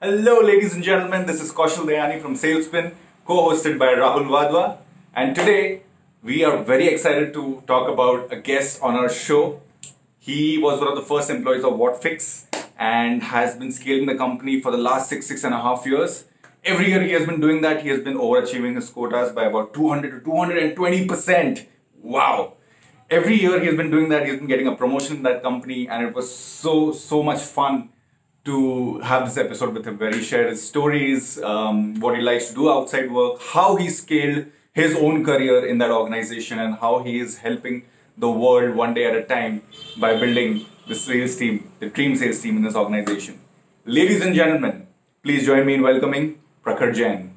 Hello, ladies and gentlemen. This is Kaushal Dayani from Salespin, co-hosted by Rahul Wadhwa. And today, we are very excited to talk about a guest on our show. He was one of the first employees of WhatFix and has been scaling the company for the last six, six and a half years. Every year he has been doing that. He has been overachieving his quotas by about 200 to 220%. Wow. Every year he has been doing that. He's been getting a promotion in that company and it was so, so much fun to have this episode with him where he shared his stories, um, what he likes to do outside work, how he scaled his own career in that organization, and how he is helping the world one day at a time by building the sales team, the dream sales team in this organization. Ladies and gentlemen, please join me in welcoming Prakhar Jain.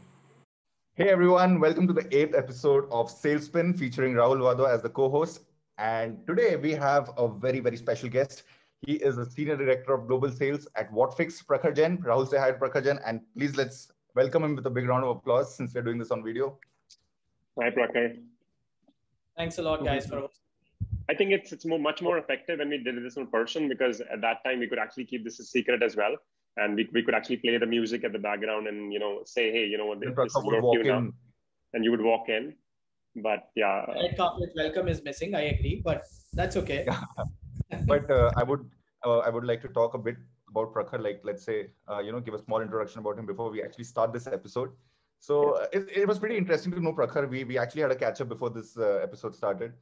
Hey everyone, welcome to the eighth episode of Salespin featuring Rahul Wadhwa as the co-host. And today we have a very, very special guest. He is the Senior Director of Global Sales at WhatFix, Prakhar Jain. Rahul, say hi to Prakhar Jain. And please let's welcome him with a big round of applause since we're doing this on video. Hi, Prakhar. Thanks a lot, guys, for I think it's it's more, much more effective when we did this in person because at that time we could actually keep this a secret as well, and we, we could actually play the music at the background and you know say hey you know what this, this is your cue now, and you would walk in. But yeah, red carpet welcome is missing. I agree, but that's okay. but uh, I would uh, I would like to talk a bit about Prakhar. Like let's say uh, you know give a small introduction about him before we actually start this episode. So uh, it, it was pretty interesting to know Prakhar. We we actually had a catch up before this uh, episode started,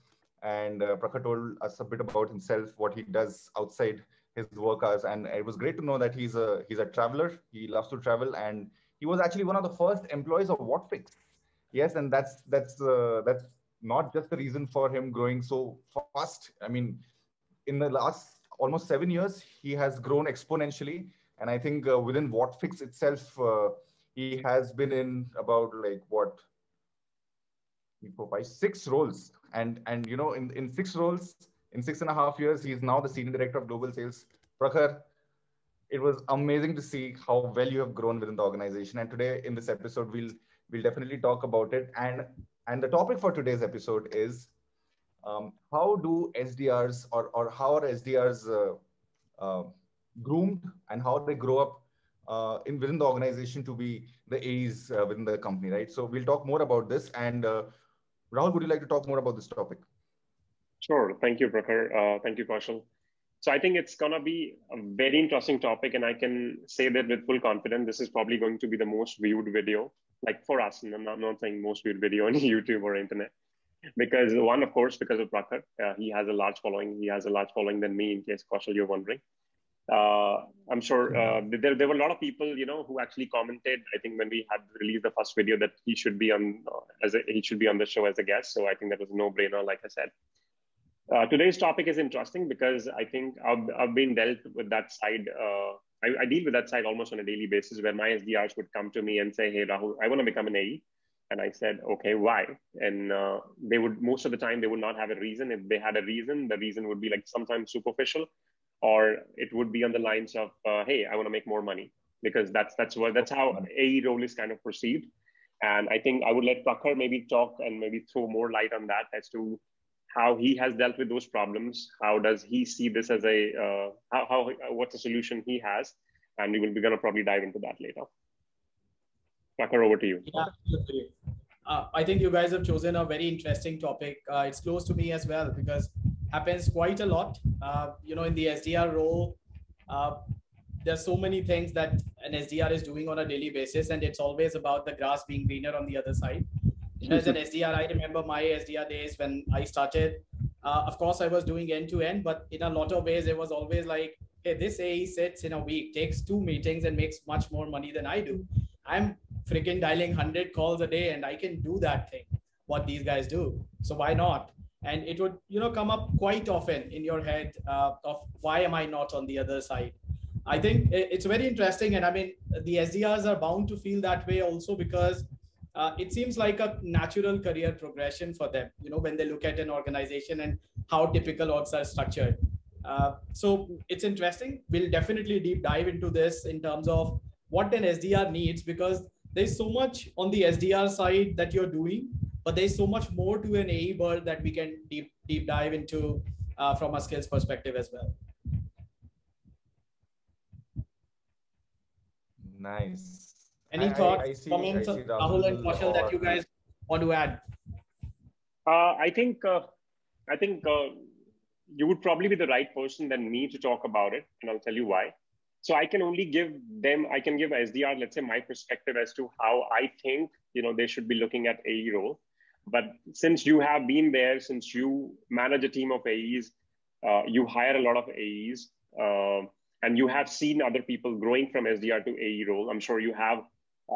and uh, Prakhar told us a bit about himself, what he does outside his work hours, and it was great to know that he's a he's a traveler. He loves to travel, and he was actually one of the first employees of WhatFix. Yes, and that's that's uh, that's not just the reason for him growing so fast. I mean, in the last almost seven years, he has grown exponentially. And I think uh, within WhatFix itself, uh, he has been in about like what, four, five, six roles. And and you know, in, in six roles, in six and a half years, he is now the senior director of global sales. Prakhar, it was amazing to see how well you have grown within the organization. And today in this episode, we'll we'll definitely talk about it. And and the topic for today's episode is um, how do SDRs or, or how are SDRs uh, uh, groomed and how they grow up uh, in within the organization to be the A's uh, within the company, right? So we'll talk more about this. And uh, Rahul, would you like to talk more about this topic? Sure. Thank you, Prakhar. Uh, thank you, Kaushal. So I think it's to be a very interesting topic, and I can say that with full confidence, this is probably going to be the most viewed video, like for us. And I'm not saying most viewed video on YouTube or internet because one, of course, because of Prakhar, uh, he has a large following. He has a large following than me, in case Kaushal, you're wondering. Uh, I'm sure uh, there, there were a lot of people, you know, who actually commented. I think when we had released the first video that he should be on uh, as a, he should be on the show as a guest. So I think that was a no-brainer, like I said. Uh, today's topic is interesting because I think I've, I've been dealt with that side. Uh, I, I, deal with that side almost on a daily basis, where my SDRs would come to me and say, "Hey, Rahul, I want to become an AE." And I said, okay, why? And uh, they would, most of the time, they would not have a reason. If they had a reason, the reason would be like sometimes superficial, or it would be on the lines of, uh, hey, I want to make more money. Because that's that's what that's how a role is kind of perceived. And I think I would let Prakhar maybe talk and maybe throw more light on that as to how he has dealt with those problems. How does he see this as a, uh, how, how, what's the solution he has? And we will be going to probably dive into that later. Prakhar, over to you. Yeah, uh, I think you guys have chosen a very interesting topic. Uh, it's close to me as well because happens quite a lot. Uh, you know, in the SDR role, uh, there's so many things that an SDR is doing on a daily basis, and it's always about the grass being greener on the other side. As an SDR, I remember my SDR days when I started. Uh, of course, I was doing end to end, but in a lot of ways, it was always like, hey, this AE sits in a week, takes two meetings, and makes much more money than I do. I'm freaking dialing 100 calls a day and I can do that thing, what these guys do. So why not? And it would, you know, come up quite often in your head uh, of why am I not on the other side? I think it's very interesting. And I mean, the SDRs are bound to feel that way also because uh, it seems like a natural career progression for them, you know, when they look at an organization and how typical orgs are structured. Uh, so it's interesting. We'll definitely deep dive into this in terms of what an SDR needs because there's so much on the SDR side that you're doing, but there's so much more to an AE world that we can deep deep dive into uh, from a skills perspective as well. Nice. Any I- I- thoughts, I see- comments, I see Rahul and Kaushal, that you guys want to add? Uh, I think uh, I think uh, you would probably be the right person than me to talk about it, and I'll tell you why. So I can only give them, I can give SDR, let's say, my perspective as to how I think you know they should be looking at AE role. But since you have been there, since you manage a team of AEs, uh, you hire a lot of AEs, uh, and you have seen other people growing from SDR to AE role. I'm sure you have.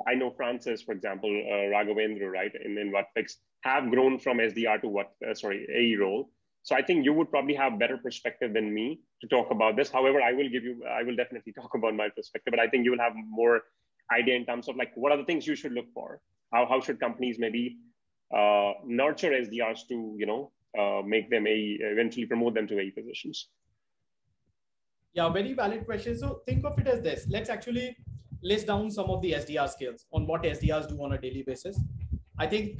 I know Francis, for example, uh, Raghavendra, right, in, in Whatfix, have grown from SDR to what, uh, sorry, AE role. So I think you would probably have better perspective than me to talk about this. However, I will give you, I will definitely talk about my perspective, but I think you will have more idea in terms of like what are the things you should look for. How how should companies maybe uh, nurture SDRs to you know uh, make them a eventually promote them to AE positions. Yeah, very valid question. So think of it as this. Let's actually list down some of the SDR skills on what SDRs do on a daily basis. I think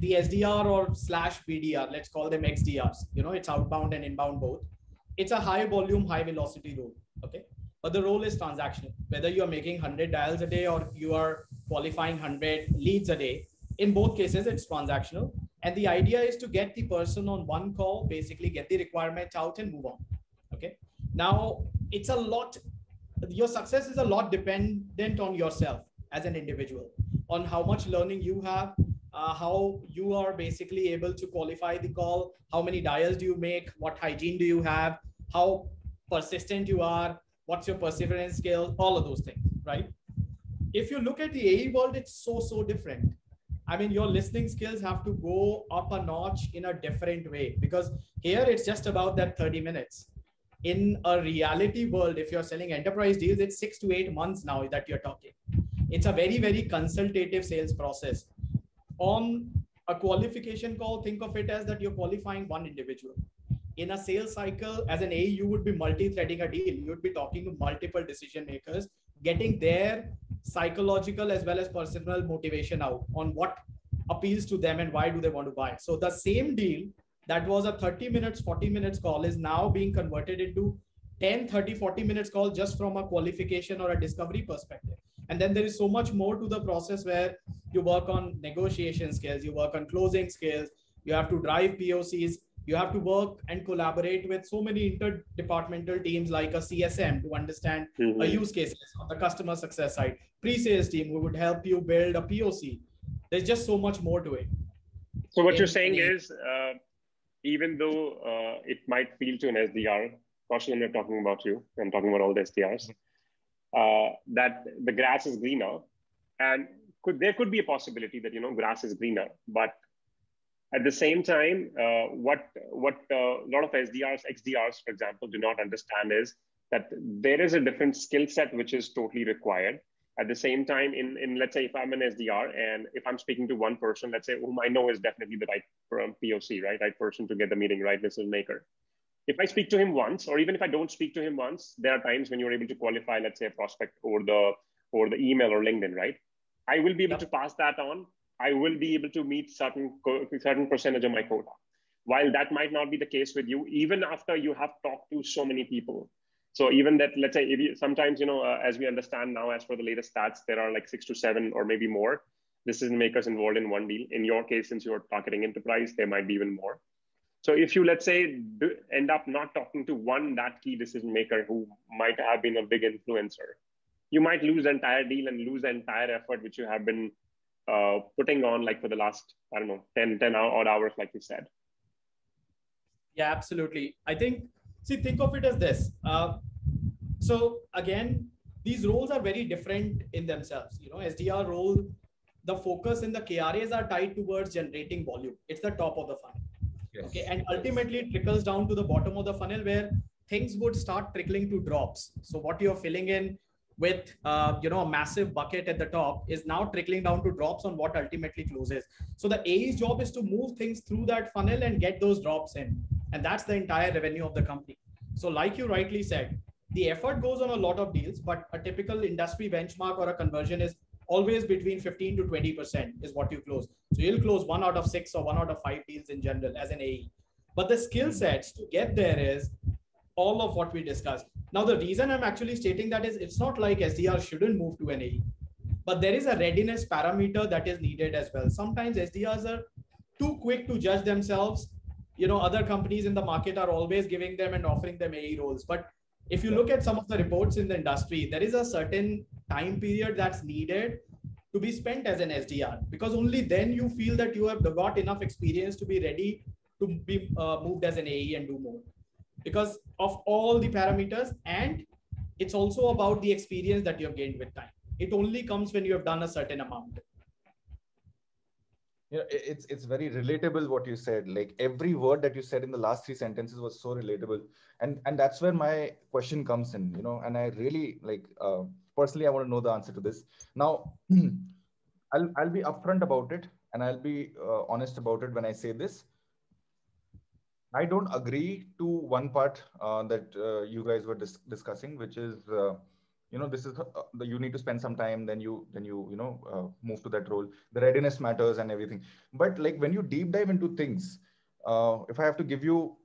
the SDR or slash BDR, let's call them XDRs, you know, it's outbound and inbound both. It's a high volume, high velocity role. Okay. But the role is transactional. Whether you're making 100 dials a day or you are qualifying 100 leads a day, in both cases, it's transactional. And the idea is to get the person on one call, basically get the requirement out and move on. Okay. Now, it's a lot, your success is a lot dependent on yourself as an individual, on how much learning you have, uh, how you are basically able to qualify the call, how many dials do you make, what hygiene do you have, how persistent you are, what's your perseverance skill, all of those things, right? If you look at the AE world, it's so, so different. I mean, your listening skills have to go up a notch in a different way because here it's just about that 30 minutes. In a reality world, if you're selling enterprise deals, it's six to eight months now that you're talking. It's a very, very consultative sales process. On a qualification call, think of it as that you're qualifying one individual. In a sales cycle, as an A, you would be multi-threading a deal. You would be talking to multiple decision makers, getting their psychological as well as personal motivation out on what appeals to them and why do they want to buy. So the same deal that was a 30 minutes, 40 minutes call is now being converted into 10, 30, 40 minutes call just from a qualification or a discovery perspective. And then there is so much more to the process where you work on negotiation skills, you work on closing skills, you have to drive POCs, you have to work and collaborate with so many interdepartmental teams like a CSM to understand Mhm. a use cases on the customer success side, pre-sales team who would help you build a POC. There's just so much more to it. So what in you're saying any- is, uh, even though uh, it might feel to an SDR, Kaushal, I'm not talking about you. I'm talking about all the SDRs. Uh, that the grass is greener, and could there could be a possibility that you know grass is greener, but at the same time, uh, what what uh, a lot of SDRs, XDRs, for example, do not understand is that there is a different skill set which is totally required. At the same time, in, in let's say if I'm an SDR and if I'm speaking to one person, let's say whom I know is definitely the right POC, right, right person to get the meeting, right decision maker. If I speak to him once, or even if I don't speak to him once, there are times when you're able to qualify, let's say, a prospect over the over the email or LinkedIn, right? I will be able to pass that on. I will be able to meet certain certain percentage of my quota. While that might not be the case with you, even after you have talked to so many people. So even that, let's say, if you, sometimes you know, uh, as we understand now, as for the latest stats, there are like six to seven or maybe more decision makers involved in one deal. In your case, since you're targeting enterprise, there might be even more. So if you, let's say, end up not talking to one that key decision maker who might have been a big influencer, you might lose the entire deal and lose the entire effort which you have been uh, putting on like for the last, I don't know, 10, 10 odd hours, like you said. Yeah, absolutely. I think, see, think of it as this. Uh, so again, these roles are very different in themselves. You know, SDR role, the focus in the KRAs are tied towards generating volume. It's the top of the funnel. Yes. Okay, and ultimately it trickles down to the bottom of the funnel where things would start trickling to drops. So what you're filling in with, uh, you know, a massive bucket at the top is now trickling down to drops on what ultimately closes. So the AE's job is to move things through that funnel and get those drops in, and that's the entire revenue of the company. So, like you rightly said, the effort goes on a lot of deals, but a typical industry benchmark or a conversion is always between 15 to 20% is what you close. So you'll close one out of six or one out of five deals in general as an AE. But the skill sets to get there is all of what we discussed. Now, the reason I'm actually stating that is it's not like SDR shouldn't move to an AE, but there is a readiness parameter that is needed as well. Sometimes SDRs are too quick to judge themselves. You know, other companies in the market are always giving them and offering them AE roles. But if you look at some of the reports in the industry, there is a certain time period that's needed to be spent as an SDR because only then you feel that you have got enough experience to be ready to be uh, moved as an AE and do more because of all the parameters and it's also about the experience that you have gained with time. It only comes when you have done a certain amount. You know it's it's very relatable what you said. Like every word that you said in the last three sentences was so relatable. And and that's where my question comes in you know and i really like uh, personally i want to know the answer to this. Now i'll i'll be upfront about it and i'll be uh, honest about it when i say this I don't agree to one part uh, that uh, you guys were dis- discussing, which is, uh, you know, this is uh, the you need to spend some time, then you then you you know uh, move to that role. The readiness matters and everything. But like when you deep dive into things, uh, if I have to give you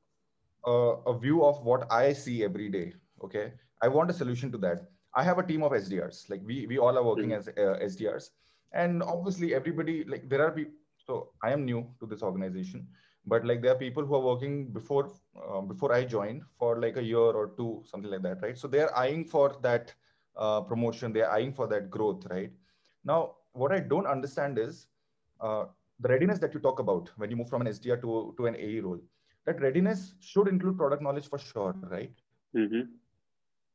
a, a view of what I see every day, okay, I want a solution to that. I have a team of SDRs. Like we we all are working mm-hmm. as SDRs, and obviously everybody like there are people. So I am new to this organization but like there are people who are working before uh, before i joined for like a year or two something like that right? So they're eyeing for that uh, promotion. They're eyeing for that growth right? Now what i don't understand is uh, the readiness that you talk about when you move from an sdr to, to an ae role that readiness should include product knowledge for sure right? Mm-hmm.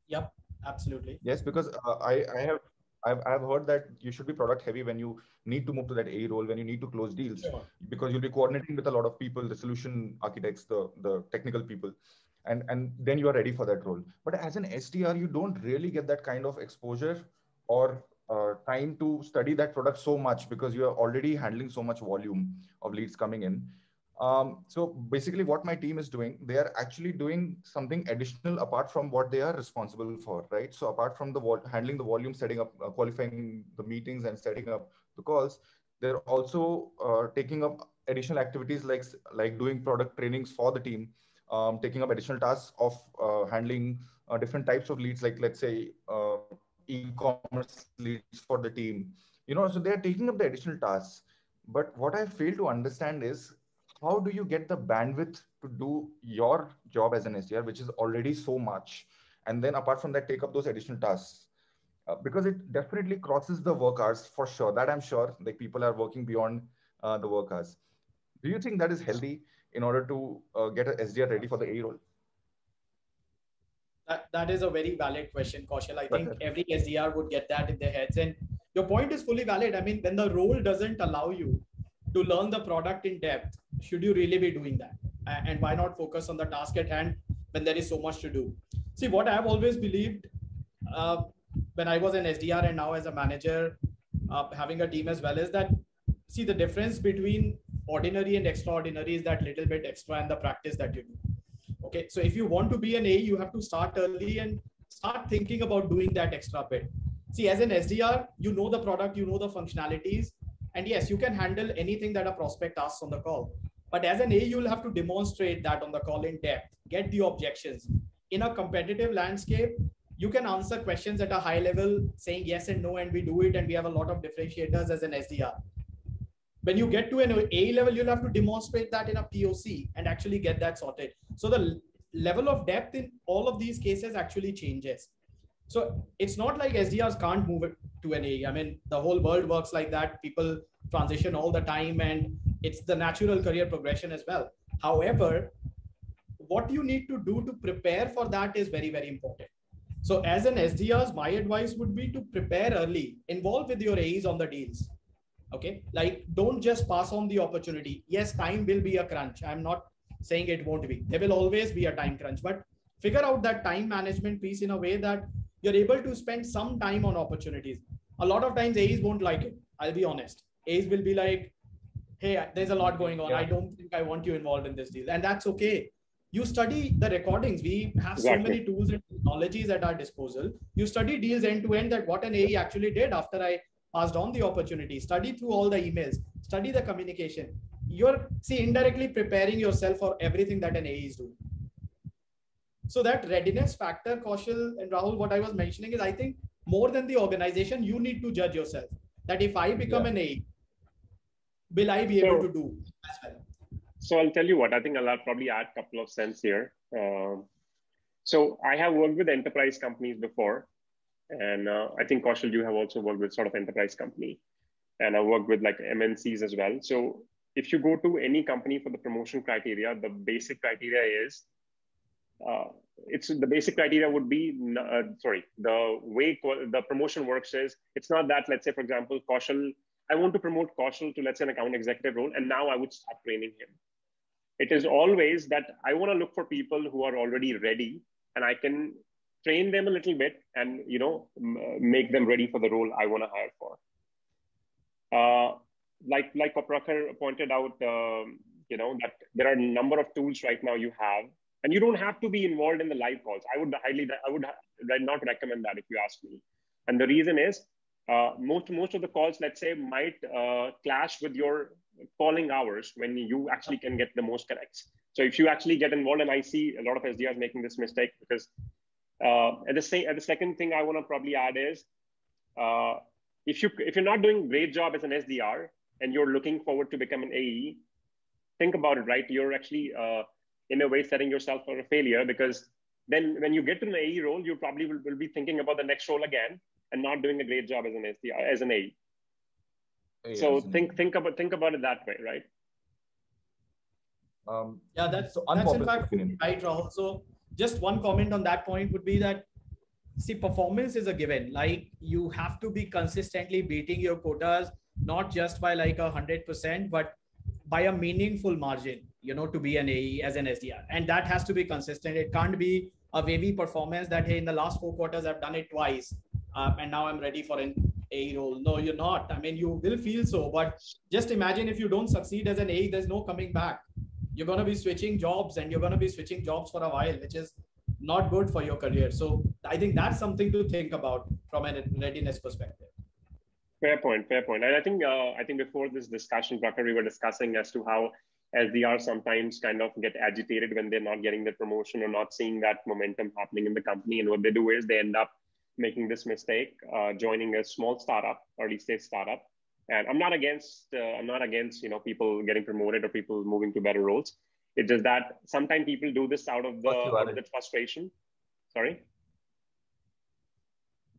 yep absolutely. Yes because uh, i i have I've, I've heard that you should be product heavy when you need to move to that A role, when you need to close deals, because you'll be coordinating with a lot of people, the solution architects, the, the technical people, and, and then you are ready for that role. But as an SDR, you don't really get that kind of exposure or uh, time to study that product so much because you are already handling so much volume of leads coming in. Um, so basically, what my team is doing, they are actually doing something additional apart from what they are responsible for, right? So apart from the handling the volume, setting up, uh, qualifying the meetings, and setting up the calls, they're also uh, taking up additional activities like like doing product trainings for the team, um, taking up additional tasks of uh, handling uh, different types of leads, like let's say uh, e-commerce leads for the team. You know, so they're taking up the additional tasks. But what I fail to understand is how do you get the bandwidth to do your job as an SDR, which is already so much? And then apart from that, take up those additional tasks. Uh, because it definitely crosses the work hours for sure. That I'm sure like people are working beyond uh, the work hours. Do you think that is healthy in order to uh, get an SDR ready for the A role? That, that is a very valid question, Kaushal. I think every SDR would get that in their heads. And your point is fully valid. I mean, when the role doesn't allow you to learn the product in depth, should you really be doing that? And why not focus on the task at hand when there is so much to do? See, what I've always believed uh, when I was an SDR and now as a manager, uh, having a team as well, is that see the difference between ordinary and extraordinary is that little bit extra and the practice that you do. Okay, so if you want to be an A, you have to start early and start thinking about doing that extra bit. See, as an SDR, you know the product, you know the functionalities, and yes, you can handle anything that a prospect asks on the call. But as an A, you'll have to demonstrate that on the call in depth, get the objections. In a competitive landscape, you can answer questions at a high level saying yes and no, and we do it, and we have a lot of differentiators as an SDR. When you get to an A level, you'll have to demonstrate that in a POC and actually get that sorted. So the level of depth in all of these cases actually changes. So it's not like SDRs can't move it to an A. I mean, the whole world works like that. People transition all the time and it's the natural career progression as well. However, what you need to do to prepare for that is very, very important. So as an SDRs, my advice would be to prepare early, involve with your A's on the deals. Okay. Like don't just pass on the opportunity. Yes, time will be a crunch. I'm not saying it won't be. There will always be a time crunch, but figure out that time management piece in a way that you're able to spend some time on opportunities. A lot of times A's won't like it. I'll be honest. A's will be like, hey, there's a lot going on. Yeah. I don't think I want you involved in this deal. And that's okay. You study the recordings. We have exactly. so many tools and technologies at our disposal. You study deals end to end that what an AE actually did after I passed on the opportunity. Study through all the emails. Study the communication. You're see indirectly preparing yourself for everything that an AE is doing. So that readiness factor, Kaushal and Rahul, what I was mentioning is I think more than the organization, you need to judge yourself that if I become yeah. an A, will I be able so, to do as well? So I'll tell you what, I think I'll probably add a couple of cents here. Um, so I have worked with enterprise companies before. And uh, I think Kaushal, you have also worked with sort of enterprise company. And I worked with like MNCs as well. So if you go to any company for the promotion criteria, the basic criteria is uh, it's the basic criteria would be uh, sorry the way the promotion works is it's not that let's say for example Kaushal I want to promote Kaushal to let's say an account executive role and now I would start training him. It is always that I want to look for people who are already ready and I can train them a little bit and you know make them ready for the role I want to hire for. Uh, like like Prakhar pointed out, um, you know that there are a number of tools right now you have and you don't have to be involved in the live calls i would highly i would not recommend that if you ask me and the reason is uh, most most of the calls let's say might uh, clash with your calling hours when you actually can get the most connects so if you actually get involved and i see a lot of sdrs making this mistake because uh, at the same at the second thing i want to probably add is uh, if you if you're not doing great job as an sdr and you're looking forward to become an ae think about it right? You're actually uh, in a way setting yourself for a failure because then when you get to an AE role, you probably will, will be thinking about the next role again and not doing a great job as an SDR, as an AE. so think think about think about it that way, right? Um, yeah, that's so that's in fact opinion. right, Rahul. So just one comment on that point would be that see performance is a given. Like you have to be consistently beating your quotas, not just by like a hundred percent, but by a meaningful margin you know, to be an AE as an SDR. And that has to be consistent. It can't be a wavy performance that, hey, in the last four quarters, I've done it twice. Uh, and now I'm ready for an A role. No, you're not. I mean, you will feel so, but just imagine if you don't succeed as an A, there's no coming back. You're going to be switching jobs and you're going to be switching jobs for a while, which is not good for your career. So I think that's something to think about from a readiness perspective. Fair point. Fair point. And I think uh, I think before this discussion, Prakhar, we were discussing as to how SDRs sometimes kind of get agitated when they're not getting the promotion or not seeing that momentum happening in the company. And what they do is they end up making this mistake, uh, joining a small startup, early stage startup. And I'm not against uh, I'm not against you know people getting promoted or people moving to better roles. It's just that sometimes people do this out of the, out of the frustration. Sorry.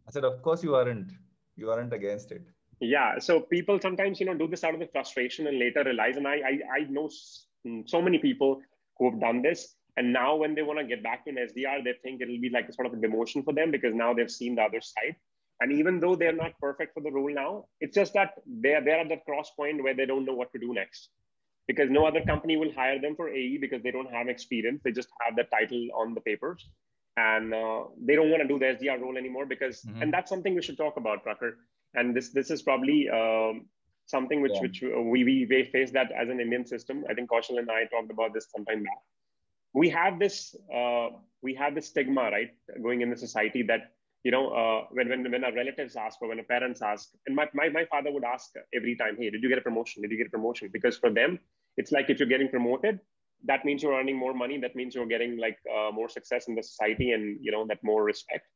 I said, of course you aren't. You aren't against it yeah so people sometimes you know do this out of the frustration and later realize and i i, I know so many people who have done this and now when they want to get back in sdr they think it'll be like a sort of a demotion for them because now they've seen the other side and even though they're not perfect for the role now it's just that they're they're at that cross point where they don't know what to do next because no other company will hire them for ae because they don't have experience they just have the title on the papers and uh, they don't want to do the sdr role anymore because mm-hmm. and that's something we should talk about Prakhar and this this is probably um, something which yeah. which we, we we face that as an Indian system. I think Kaushal and I talked about this sometime back. We have this uh, we have this stigma right going in the society that you know uh, when when when our relatives ask or when our parents ask, and my, my my father would ask every time, hey, did you get a promotion? Did you get a promotion? Because for them, it's like if you're getting promoted, that means you're earning more money. That means you're getting like uh, more success in the society, and you know that more respect.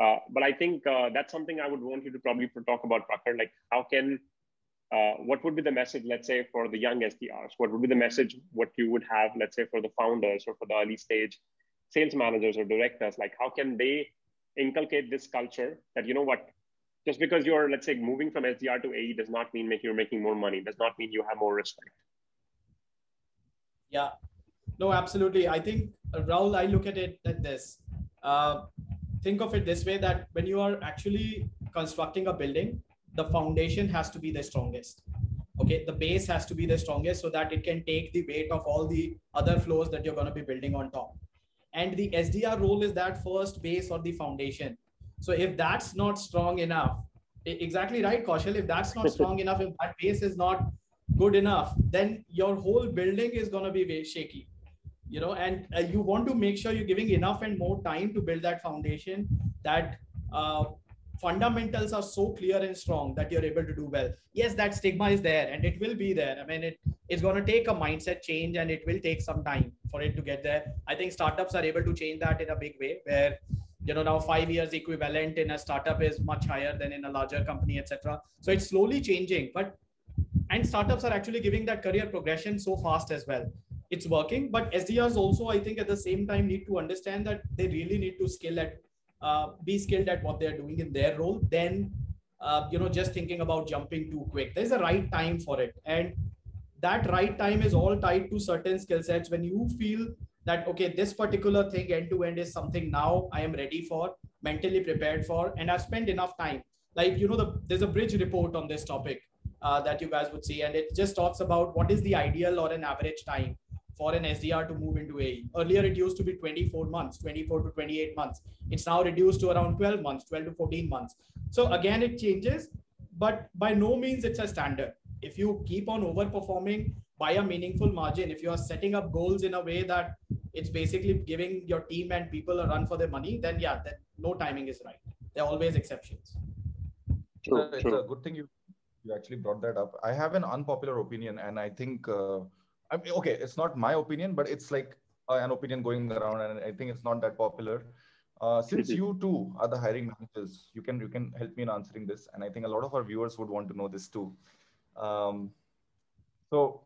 Uh, but I think uh, that's something I would want you to probably talk about, Prakhar. Like, how can, uh, what would be the message, let's say, for the young SDRs? What would be the message, what you would have, let's say, for the founders or for the early stage sales managers or directors? Like, how can they inculcate this culture that, you know what, just because you're, let's say, moving from SDR to AE does not mean make, you're making more money, does not mean you have more respect. Yeah, no, absolutely. I think, uh, Rahul, I look at it like this. Uh, think of it this way that when you are actually constructing a building, the foundation has to be the strongest. Okay, the base has to be the strongest so that it can take the weight of all the other floors that you're going to be building on top. And the SDR role is that first base or the foundation. So if that's not strong enough, exactly right, Kaushal, if that's not strong enough, if that base is not good enough, then your whole building is going to be very shaky you know and uh, you want to make sure you're giving enough and more time to build that foundation that uh, fundamentals are so clear and strong that you're able to do well. Yes that stigma is there and it will be there. I mean it is going to take a mindset change and it will take some time for it to get there. I think startups are able to change that in a big way where you know now five years equivalent in a startup is much higher than in a larger company etc so it's slowly changing but and startups are actually giving that career progression so fast as well. It's working but sdrs also i think at the same time need to understand that they really need to skill at uh, be skilled at what they're doing in their role then uh, you know just thinking about jumping too quick. There's a right time for it. And that right time is all tied to certain skill sets. When you feel that okay this particular thing end to end is something now i am ready for mentally prepared for and i've spent enough time. Like you know the, there's a bridge report on this topic uh, that you guys would see and it just talks about what is the ideal or an average time for an SDR to move into AE. Earlier, it used to be 24 months, 24 to 28 months. It's now reduced to around 12 months, 12 to 14 months. So again, it changes, but by no means it's a standard. If you keep on overperforming by a meaningful margin, if you are setting up goals in a way that it's basically giving your team and people a run for their money, then yeah, then no timing is right. There are always exceptions. True, it's true. a good thing you you actually brought that up. I have an unpopular opinion, and I think uh, I mean, okay, it's not my opinion, but it's like uh, an opinion going around, and I think it's not that popular. Uh, since you too are the hiring managers, you can you can help me in answering this, and I think a lot of our viewers would want to know this too. Um, so,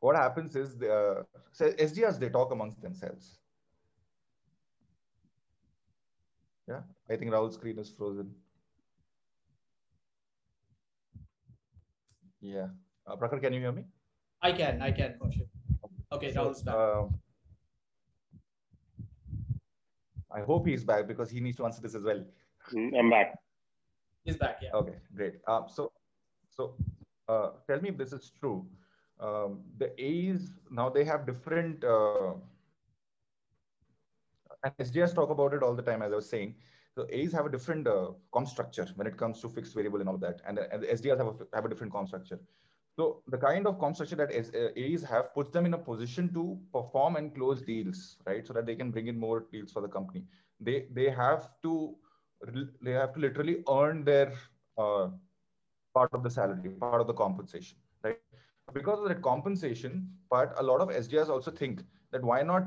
what happens is the uh, so SDRs they talk amongst themselves. Yeah, I think Rahul's screen is frozen. Yeah, uh, Prakhar, can you hear me? I can, I can for sure. Okay, so, Rahul's back. Uh, I hope he's back because he needs to answer this as well. Mm, I'm back. He's back, yeah. Okay, great. Um, so, so uh, tell me if this is true. Um, the A's now they have different, uh, and SDRs talk about it all the time, as I was saying. So A's have a different uh, com structure when it comes to fixed variable and all that, and, and the SDRs have a, have a different com structure. So the kind of comp structure that A's have puts them in a position to perform and close deals, right? So that they can bring in more deals for the company. They they have to they have to literally earn their uh, part of the salary, part of the compensation, right? Because of that compensation part, a lot of SDRs also think that why not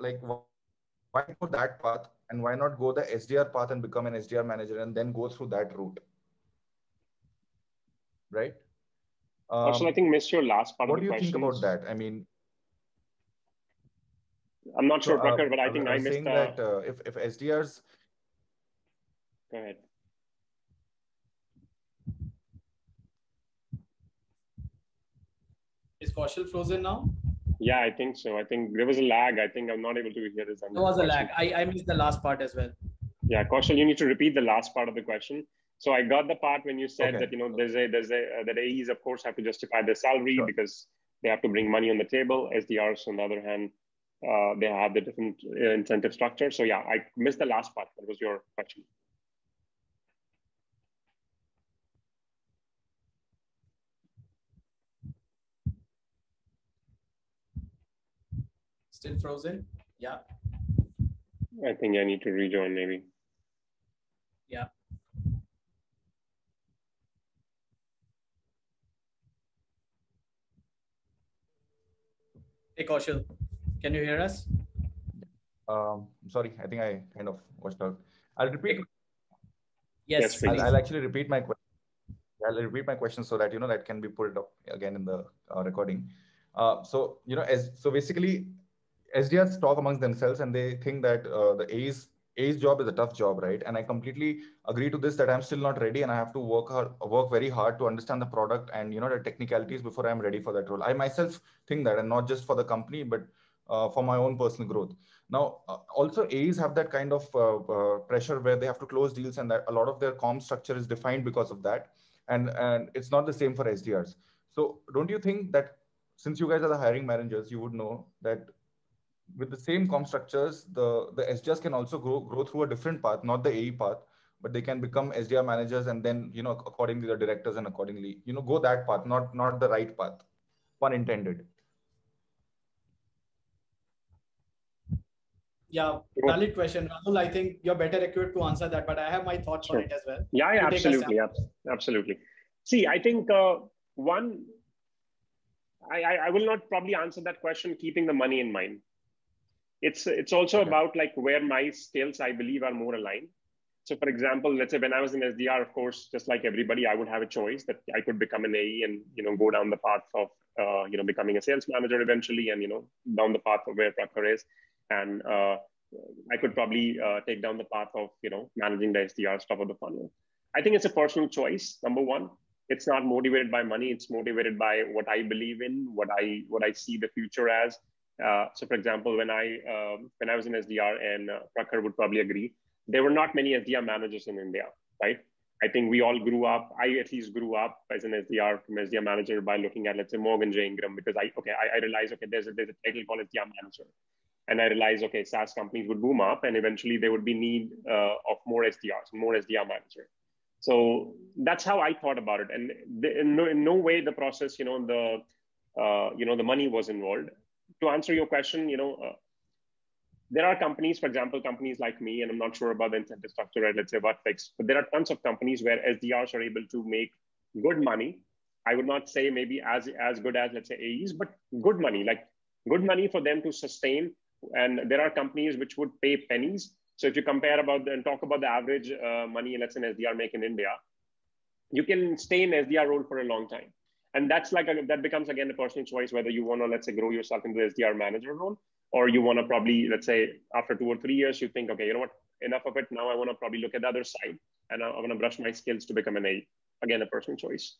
like why go that path and why not go the SDR path and become an SDR manager and then go through that route, right? Um, also, I think missed your last part what of the question. What do you think about that? I mean, I'm not sure, so, uh, but I think I, I missed that uh, if if SDRs. Go ahead. Is Kaushal frozen now? Yeah, I think so. I think there was a lag. I think I'm not able to hear his. There was a lag. I, I missed the last part as well. Yeah, Kaushal, you need to repeat the last part of the question. So I got the part when you said okay. that you know there's a there's a uh, that AEs of course have to justify their salary sure. because they have to bring money on the table. SDRs on the other hand, uh, they have the different uh, incentive structure. So yeah, I missed the last part. That was your question. Still frozen? Yeah. I think I need to rejoin maybe. Yeah. Hey, Kaushal, can you hear us? Um, sorry, I think I kind of watched out. I'll repeat. Yes, I'll, I'll, actually repeat my question. I'll repeat my question so that you know that can be pulled up again in the uh, recording. Uh, so you know, as so basically, SDRs talk amongst themselves and they think that uh, the A's A's job is a tough job, right? And I completely agree to this that I'm still not ready and I have to work hard, work very hard to understand the product and you know the technicalities before I'm ready for that role. I myself think that, and not just for the company, but uh, for my own personal growth. Now, uh, also A's have that kind of uh, uh, pressure where they have to close deals, and that a lot of their com structure is defined because of that, and and it's not the same for SDRs. So, don't you think that since you guys are the hiring managers, you would know that with the same com structures, the, the SDRs can also grow, grow through a different path, not the AE path, but they can become SDR managers and then, you know, accordingly the directors and accordingly, you know, go that path, not, not the right path, pun intended. Yeah, valid question. Rahul, I think you're better equipped to answer that, but I have my thoughts sure. on it as well. Yeah, yeah absolutely. Absolutely. See, I think uh, one, I, I will not probably answer that question keeping the money in mind it's it's also okay. about like where my skills I believe are more aligned. So, for example, let's say when I was in SDR, of course, just like everybody, I would have a choice that I could become an AE and you know go down the path of uh, you know becoming a sales manager eventually, and you know down the path of where Prakhar is, and uh, I could probably uh, take down the path of you know managing the SDR stuff of the funnel. I think it's a personal choice. Number one, it's not motivated by money. It's motivated by what I believe in, what I what I see the future as. Uh, so, for example, when I um, when I was in SDR, and uh, Prakhar would probably agree, there were not many SDR managers in India, right? I think we all grew up. I at least grew up as an SDR from SDR manager by looking at let's say Morgan J Ingram because I okay I, I realized okay there's a there's a title called SDR manager, and I realized okay SaaS companies would boom up and eventually there would be need uh, of more SDRs, more SDR manager. So that's how I thought about it, and the, in, no, in no way the process you know the uh, you know the money was involved. To answer your question, you know. Uh, there are companies, for example, companies like me, and I'm not sure about the incentive structure at, let's say, Vertex, but there are tons of companies where SDRs are able to make good money. I would not say maybe as, as good as, let's say, AEs, but good money, like good money for them to sustain. And there are companies which would pay pennies. So if you compare about the, and talk about the average uh, money, let's say, an SDR make in India, you can stay in SDR role for a long time. And that's like, a, that becomes again a personal choice, whether you want to, let's say, grow yourself into the SDR manager role or you want to probably let's say after two or three years you think okay you know what? Enough of it. Now i want to probably look at the other side and i want to brush my skills to become an a. Again a personal choice.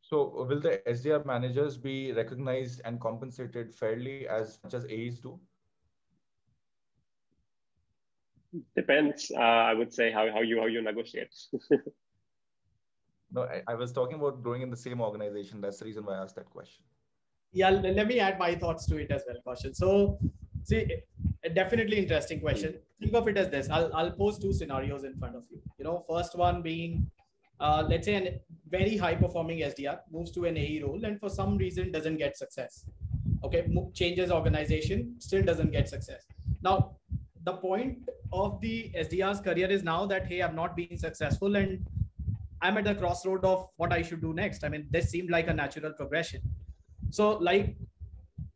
So will the sdr managers be recognized and compensated fairly as much as aes do? Depends uh, i would say how, how you how you negotiate no I, I was talking about growing in the same organization that's the reason why i asked that question yeah, let me add my thoughts to it as well, Kaushal. So, see, definitely interesting question. Think of it as this. I'll, I'll pose two scenarios in front of you. You know, first one being, uh, let's say a very high performing SDR moves to an AE role and for some reason doesn't get success. Okay, changes organization, still doesn't get success. Now, the point of the SDR's career is now that, hey, I've not been successful and I'm at the crossroad of what I should do next. I mean, this seemed like a natural progression so like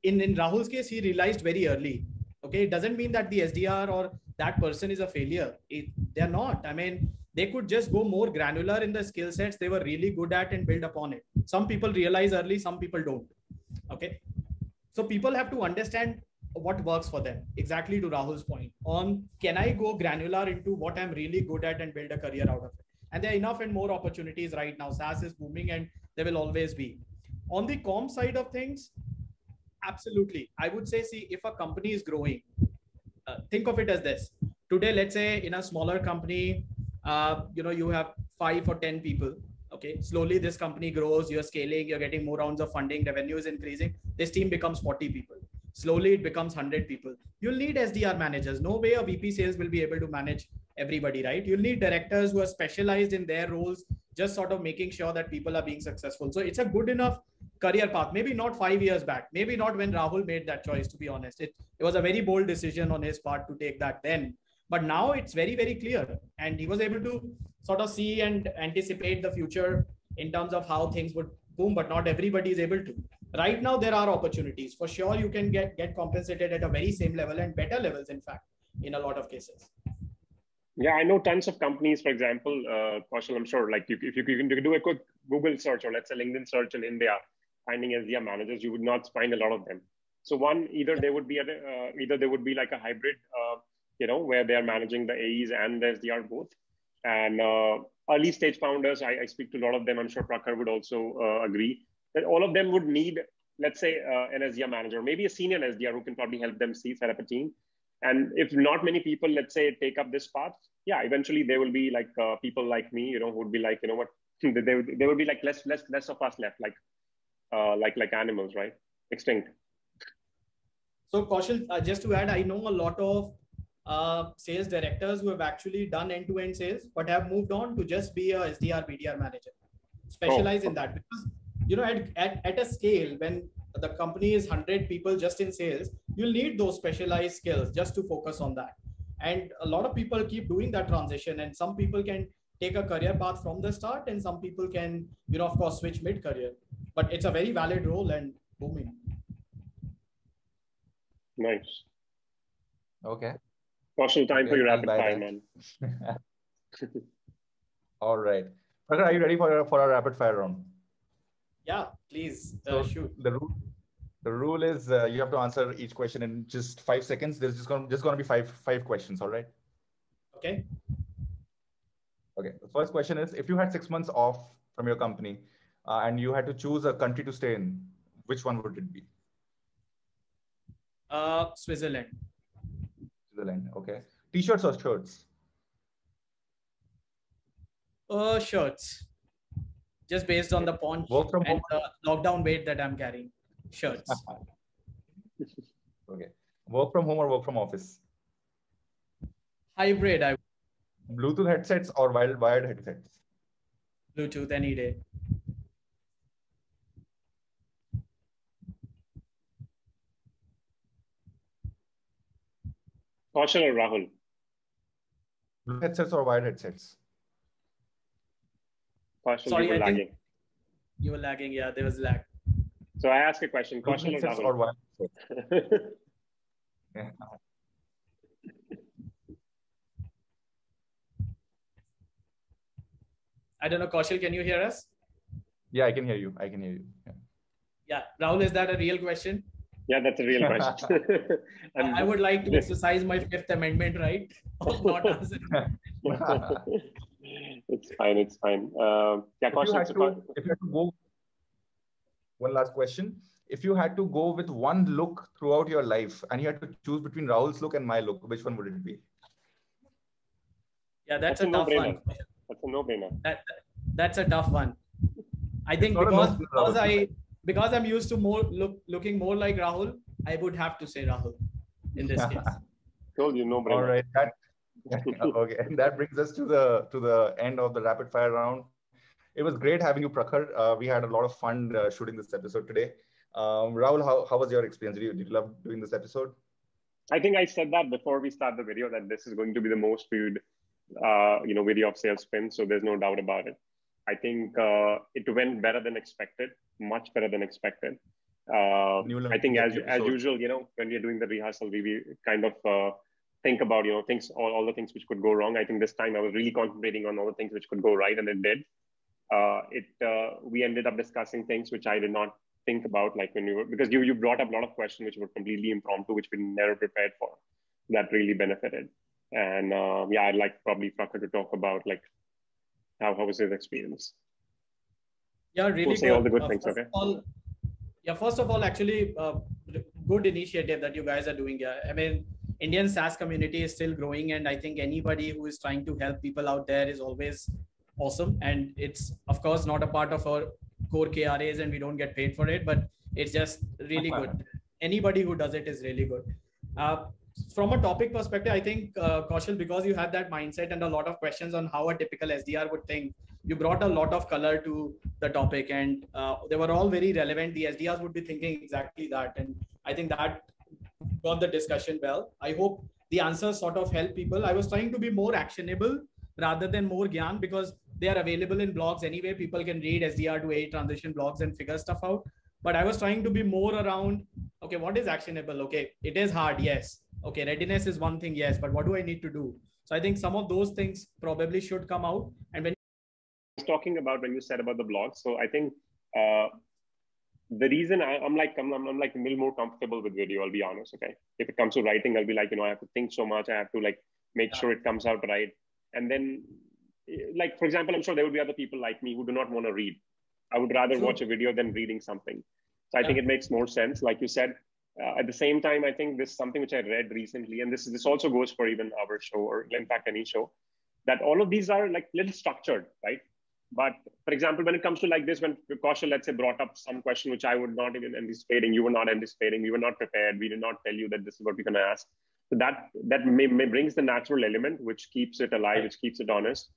in, in Rahul's case, he realized very early. Okay, it doesn't mean that the SDR or that person is a failure. It, they're not. I mean, they could just go more granular in the skill sets they were really good at and build upon it. Some people realize early, some people don't. Okay. So people have to understand what works for them. Exactly to Rahul's point on can I go granular into what I'm really good at and build a career out of it? And there are enough and more opportunities right now. SaaS is booming and there will always be. On the com side of things, absolutely. I would say, see, if a company is growing, uh, think of it as this. Today, let's say in a smaller company, uh, you know, you have five or 10 people. Okay. Slowly this company grows, you're scaling, you're getting more rounds of funding, revenue is increasing. This team becomes 40 people. Slowly it becomes 100 people. You'll need SDR managers. No way a VP sales will be able to manage everybody, right? You'll need directors who are specialized in their roles, just sort of making sure that people are being successful. So it's a good enough career path. Maybe not five years back. Maybe not when Rahul made that choice, to be honest. It, it was a very bold decision on his part to take that then. But now it's very, very clear. And he was able to sort of see and anticipate the future in terms of how things would boom, but not everybody is able to. Right now, there are opportunities. For sure, you can get, get compensated at a very same level and better levels, in fact, in a lot of cases. Yeah, I know tons of companies, for example, uh, Kaushal, I'm sure, like you, if you, you can do a quick Google search or let's say LinkedIn search in India, finding SDR managers, you would not find a lot of them. So one, either they would be a, uh, either they would be like a hybrid, uh, you know, where they are managing the AEs and the SDR both. And uh, early stage founders, I, I, speak to a lot of them. I'm sure Prakhar would also uh, agree that all of them would need, let's say, uh, an SDR manager, maybe a senior SDR who can probably help them see set up a team. And if not many people, let's say, take up this path, yeah, eventually there will be like uh, people like me, you know, who would be like, you know what, there, there would be like less, less, less of us left. Like uh, like like animals, right? Extinct. So Kaushal, uh, just to add, I know a lot of uh, sales directors who have actually done end-to-end sales, but have moved on to just be a SDR, BDR manager, specialize oh. in that because you know at, at, at a scale when the company is 100 people just in sales, you'll need those specialized skills just to focus on that. And a lot of people keep doing that transition, and some people can take a career path from the start, and some people can, you know, of course, switch mid-career but it's a very valid role and booming. Nice. Okay. awesome time Okay, for your rapid fire, that. man. All right. Prakhar, are you ready for for our rapid fire round? Yeah, please uh, So shoot. the rule the rule is uh, you have to answer each question in just five seconds. There's just gonna just gonna be five five questions. All right. Okay. Okay. The first question is: If you had six months off from your company uh, and you had to choose a country to stay in, which one would it be? Uh, Switzerland. Switzerland. Okay. T-shirts or shirts? Uh, shirts. Just based on the paunch and the lockdown weight that I'm carrying. Shirts. okay. Work from home or work from office? Hybrid. I Bluetooth headsets or wired wired headsets? Bluetooth any day. Kaushal or Rahul? Headsets or wired headsets? Kaushal, Sorry, you were I think- lagging. You were lagging. Yeah, there was lag. So I ask a question. Bluetooth Kaushal or headsets or Rahul? Yeah. I don't know, Kaushal, can you hear us? yeah, I can hear you. I can hear you. Yeah. Yeah, Rahul, is that a real question? yeah, that's a real question. I would like to exercise my Fifth Amendment right of not answering. It's fine. It's fine. Uh, yeah, if you Kaushal. to, if you had to go, one last question. If you had to go with one look throughout your life and you had to choose between Rahul's look and my look, which one would it be? Yeah, that's, That's a a tough no-brainer. one. That's a no-brainer. That, that's a tough one. I think not because, because I because I'm used to more look looking more like Rahul, I would have to say Rahul in this case. Told you, no-brainer. All right. That, okay. And that brings us to the to the end of the rapid fire round. It was great having you, Prakhar. Uh, we had a lot of fun uh, shooting this episode today. Um, Rahul, how, how was your experience? Did you, did you love doing this episode? I think I said that before we start the video that this is going to be the most viewed, uh, you know, video of sales spin. So there's no doubt about it. I think uh, it went better than expected, much better than expected. Uh, I think as as usual, you know, when we're doing the rehearsal, we, we kind of uh, think about you know things, all, all the things which could go wrong. I think this time I was really concentrating on all the things which could go right, and it did. Uh, it uh, we ended up discussing things which I did not think about, like when you were because you you brought up a lot of questions which were completely impromptu, which we never prepared for. That really benefited. And uh, yeah, I'd like probably Prakhar to talk about like how how was his experience. Yeah, really We'll say good. all the good Uh, things, okay? all, yeah, first of all, actually, uh, good initiative that you guys are doing. Yeah, I mean, Indian SaaS community is still growing, and I think anybody who is trying to help people out there is always awesome. And it's of course not a part of our core KRAs, and we don't get paid for it, but it's just really good. Anybody who does it is really good. Uh, from a topic perspective, I think uh, Kaushal, because you had that mindset and a lot of questions on how a typical SDR would think, you brought a lot of color to the topic, and uh, they were all very relevant. The SDRs would be thinking exactly that, and I think that got the discussion well. I hope the answers sort of help people. I was trying to be more actionable rather than more gyan because they are available in blogs anyway. People can read SDR to A transition blogs and figure stuff out. But I was trying to be more around okay, what is actionable? Okay, it is hard, yes. Okay, readiness is one thing, yes, but what do I need to do? So I think some of those things probably should come out. And when talking about when you said about the blog. So I think uh, the reason I, am like I'm, I'm like a little more comfortable with video. I'll be honest. Okay, if it comes to writing, I'll be like you know I have to think so much. I have to like make sure it comes out right. And then, like for example, I'm sure there will be other people like me who do not want to read. I would rather True. watch a video than reading something. So I think it makes more sense. Like you said. Uh, at the same time, I think this is something which I read recently, and this this also goes for even our show or in fact any show, that all of these are like little structured, right? But for example, when it comes to like this, when Kaushal, let's say, brought up some question which I would not even anticipating, you were not anticipating, we were not prepared, we did not tell you that this is what we're going to ask. So that that may, may brings the natural element, which keeps it alive, which keeps it honest.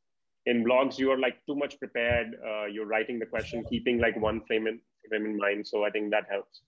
In blogs, you are like too much prepared. Uh, you're writing the question, keeping like one frame in frame in mind. So I think that helps.